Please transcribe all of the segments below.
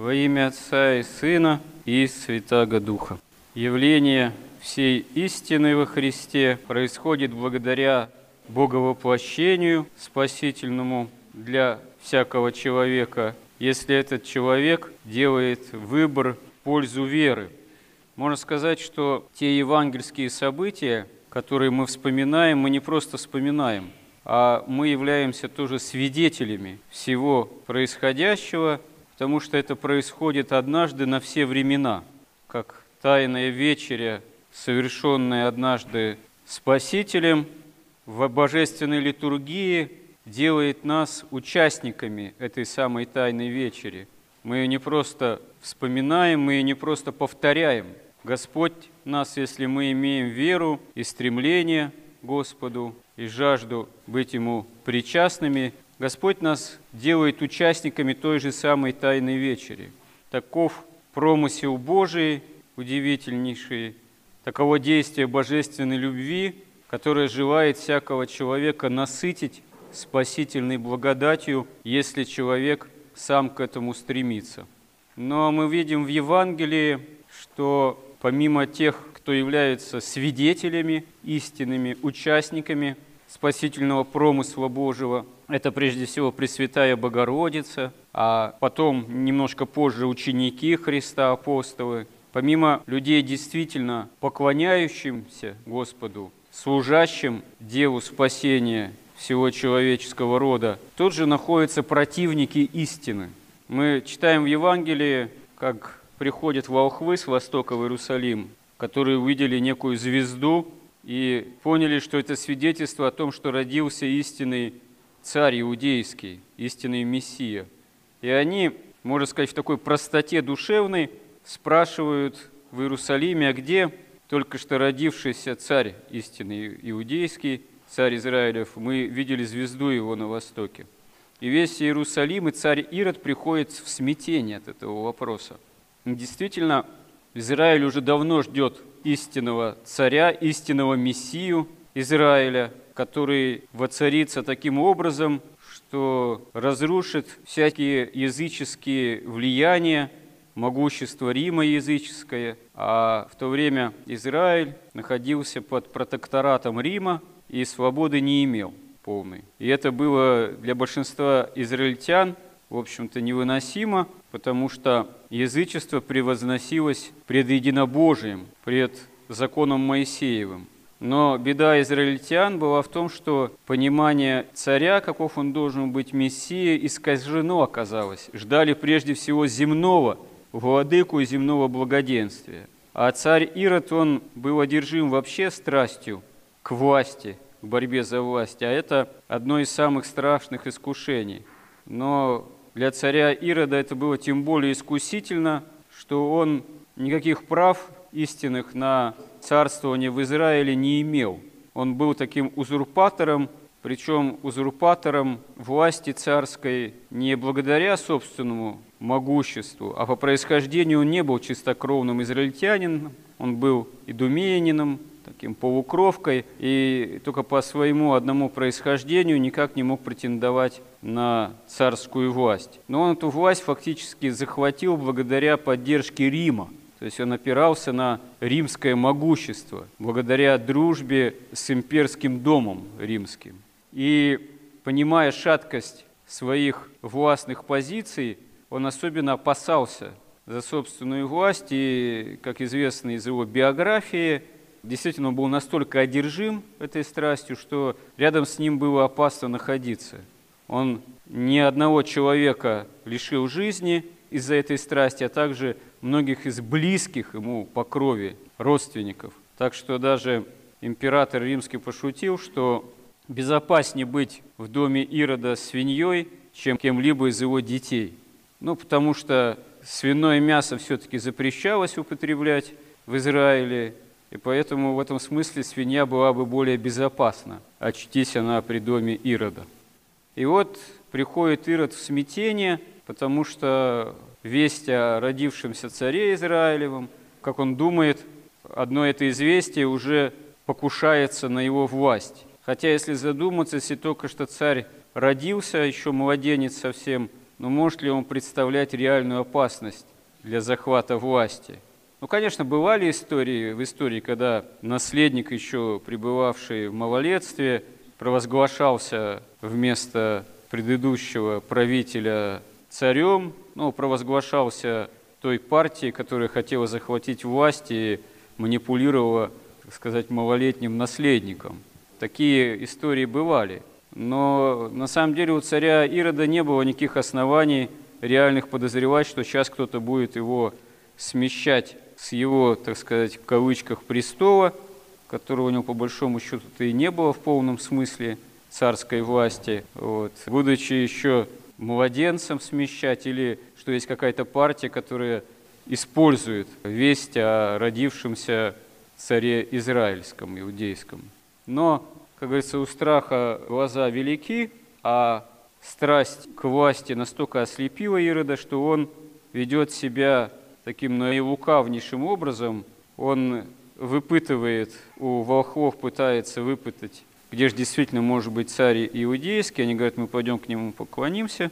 Во имя Отца и Сына и Святаго Духа. Явление всей истины во Христе происходит благодаря Боговоплощению спасительному для всякого человека, если этот человек делает выбор в пользу веры. Можно сказать, что те евангельские события, которые мы вспоминаем, мы не просто вспоминаем, а мы являемся тоже свидетелями всего происходящего, потому что это происходит однажды на все времена, как тайная вечеря, совершенная однажды Спасителем в божественной литургии, делает нас участниками этой самой тайной вечери. Мы ее не просто вспоминаем, мы ее не просто повторяем. Господь нас, если мы имеем веру и стремление Господу, и жажду быть Ему причастными, Господь нас делает участниками той же самой Тайной Вечери. Таков промысел Божий, удивительнейший, таково действие божественной любви, которое желает всякого человека насытить спасительной благодатью, если человек сам к этому стремится. Но мы видим в Евангелии, что помимо тех, кто является свидетелями истинными, участниками спасительного промысла Божьего. Это прежде всего Пресвятая Богородица, а потом немножко позже ученики Христа, апостолы. Помимо людей, действительно поклоняющимся Господу, служащим Деву спасения всего человеческого рода, тут же находятся противники истины. Мы читаем в Евангелии, как приходят волхвы с востока в Иерусалим, которые увидели некую звезду, и поняли, что это свидетельство о том, что родился истинный царь иудейский, истинный Мессия. И они, можно сказать, в такой простоте душевной спрашивают в Иерусалиме, а где только что родившийся царь истинный иудейский, царь Израилев, мы видели звезду его на востоке. И весь Иерусалим и царь Ирод приходит в смятение от этого вопроса. Действительно, Израиль уже давно ждет истинного царя, истинного мессию Израиля, который воцарится таким образом, что разрушит всякие языческие влияния, могущество Рима языческое, а в то время Израиль находился под протекторатом Рима и свободы не имел полной. И это было для большинства израильтян, в общем-то, невыносимо, потому что язычество превозносилось пред единобожием, пред законом Моисеевым. Но беда израильтян была в том, что понимание царя, каков он должен быть Мессия, искажено оказалось. Ждали прежде всего земного, владыку и земного благоденствия. А царь Ирод, он был одержим вообще страстью к власти, к борьбе за власть. А это одно из самых страшных искушений. Но для царя Ирода это было тем более искусительно, что он никаких прав истинных на царствование в Израиле не имел. Он был таким узурпатором, причем узурпатором власти царской не благодаря собственному могуществу, а по происхождению он не был чистокровным израильтянином, он был идумеянином, таким полукровкой, и только по своему одному происхождению никак не мог претендовать на царскую власть. Но он эту власть фактически захватил благодаря поддержке Рима. То есть он опирался на римское могущество, благодаря дружбе с имперским домом римским. И понимая шаткость своих властных позиций, он особенно опасался за собственную власть, и, как известно из его биографии, Действительно, он был настолько одержим этой страстью, что рядом с ним было опасно находиться. Он ни одного человека лишил жизни из-за этой страсти, а также многих из близких ему по крови родственников. Так что даже император римский пошутил, что безопаснее быть в доме Ирода свиньей, чем кем-либо из его детей. Ну, потому что свиное мясо все-таки запрещалось употреблять в Израиле, и поэтому в этом смысле свинья была бы более безопасна, очтись она при доме Ирода. И вот приходит Ирод в смятение, потому что весть о родившемся царе Израилевом, как он думает, одно это известие уже покушается на его власть. Хотя, если задуматься, если только что царь родился, еще младенец совсем, но может ли он представлять реальную опасность для захвата власти? Ну, конечно, бывали истории в истории, когда наследник, еще пребывавший в малолетстве, провозглашался вместо предыдущего правителя царем, ну, провозглашался той партией, которая хотела захватить власть и манипулировала, так сказать, малолетним наследником. Такие истории бывали. Но на самом деле у царя Ирода не было никаких оснований реальных подозревать, что сейчас кто-то будет его смещать с его, так сказать, в кавычках, престола, которого у него по большому счету-то и не было в полном смысле царской власти. Вот. Будучи еще младенцем смещать или что есть какая-то партия, которая использует весть о родившемся царе израильском, иудейском. Но, как говорится, у страха глаза велики, а страсть к власти настолько ослепила Ирода, что он ведет себя таким наилукавнейшим образом. Он выпытывает у волхвов, пытается выпытать, где же действительно может быть царь иудейский. Они говорят, мы пойдем к нему поклонимся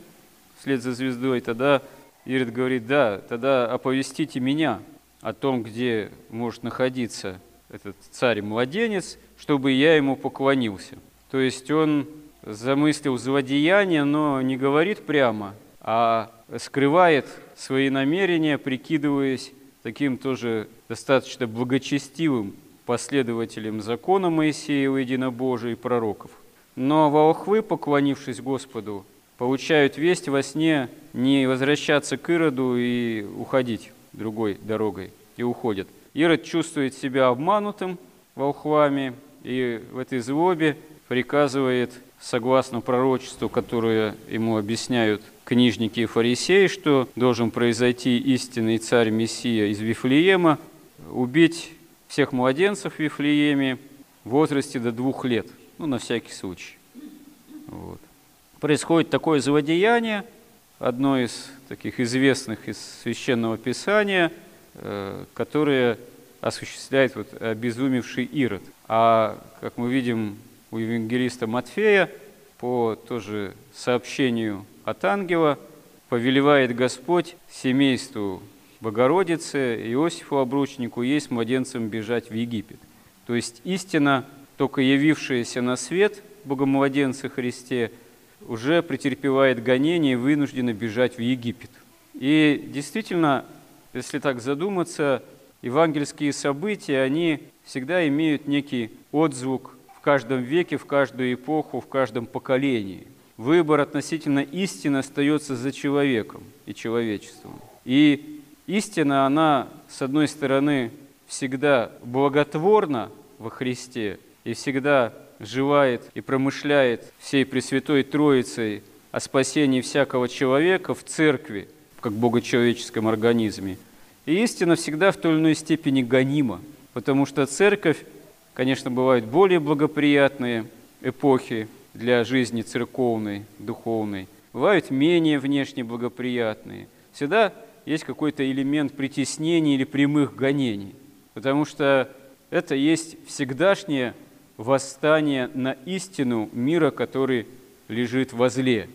вслед за звездой. Тогда Ирод говорит, да, тогда оповестите меня о том, где может находиться этот царь-младенец, чтобы я ему поклонился. То есть он замыслил злодеяние, но не говорит прямо, а скрывает свои намерения, прикидываясь таким тоже достаточно благочестивым последователем закона Моисеева, единобожия и пророков. Но волхвы, поклонившись Господу, получают весть во сне не возвращаться к Ироду и уходить другой дорогой, и уходят. Ирод чувствует себя обманутым волхвами, и в этой злобе приказывает, согласно пророчеству, которое ему объясняют книжники и фарисеи, что должен произойти истинный царь Мессия из Вифлеема, убить всех младенцев в Вифлееме в возрасте до двух лет, ну, на всякий случай. Вот. Происходит такое злодеяние, одно из таких известных из Священного Писания, э, которое осуществляет вот обезумевший Ирод. А, как мы видим у евангелиста Матфея, по тоже сообщению от ангела, повелевает Господь семейству Богородицы, Иосифу обручнику, есть младенцем бежать в Египет. То есть истина, только явившаяся на свет Богомладенца Христе, уже претерпевает гонение и вынуждена бежать в Египет. И действительно, если так задуматься, евангельские события, они всегда имеют некий отзвук в каждом веке, в каждую эпоху, в каждом поколении. Выбор относительно истины остается за человеком и человечеством. И истина, она, с одной стороны, всегда благотворна во Христе и всегда желает и промышляет всей Пресвятой Троицей о спасении всякого человека в церкви, как богочеловеческом организме. И истина всегда в той или иной степени гонима, потому что церковь, конечно, бывают более благоприятные эпохи для жизни церковной, духовной, бывают менее внешне благоприятные. Всегда есть какой-то элемент притеснений или прямых гонений, потому что это есть всегдашнее восстание на истину мира, который лежит во зле,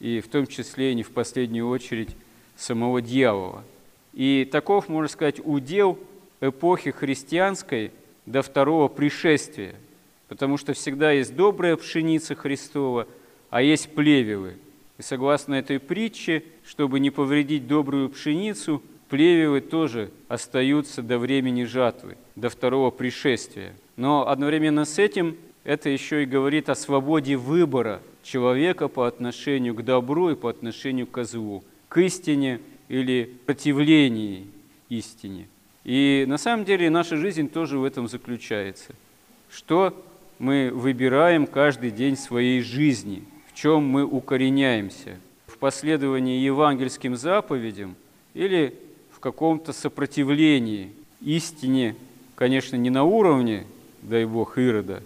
и в том числе и не в последнюю очередь самого дьявола. И таков, можно сказать, удел эпохи христианской до второго пришествия, потому что всегда есть добрая пшеница Христова, а есть плевелы. И согласно этой притче, чтобы не повредить добрую пшеницу, плевелы тоже остаются до времени жатвы, до второго пришествия – но одновременно с этим это еще и говорит о свободе выбора человека по отношению к добру и по отношению к злу, к истине или противлении истине. И на самом деле наша жизнь тоже в этом заключается. Что мы выбираем каждый день своей жизни, в чем мы укореняемся, в последовании евангельским заповедям или в каком-то сопротивлении истине, конечно, не на уровне дай Бог, Ирода,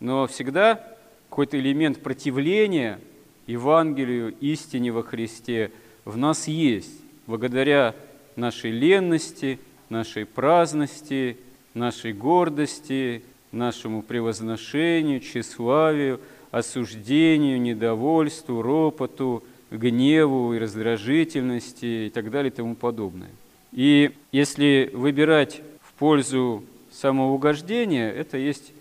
но всегда какой-то элемент противления Евангелию, истине во Христе в нас есть, благодаря нашей ленности, нашей праздности, нашей гордости, нашему превозношению, тщеславию, осуждению, недовольству, ропоту, гневу и раздражительности и так далее и тому подобное. И если выбирать в пользу самоугождения, это есть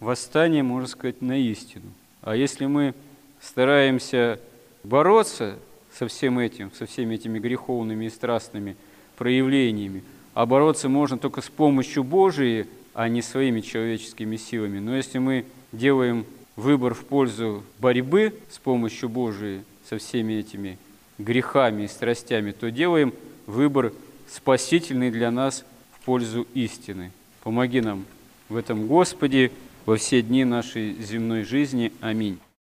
восстание, можно сказать, на истину. А если мы стараемся бороться со всем этим, со всеми этими греховными и страстными проявлениями, а бороться можно только с помощью Божией, а не своими человеческими силами. Но если мы делаем выбор в пользу борьбы с помощью Божией со всеми этими грехами и страстями, то делаем выбор спасительный для нас в пользу истины. Помоги нам в этом, Господи, во все дни нашей земной жизни. Аминь.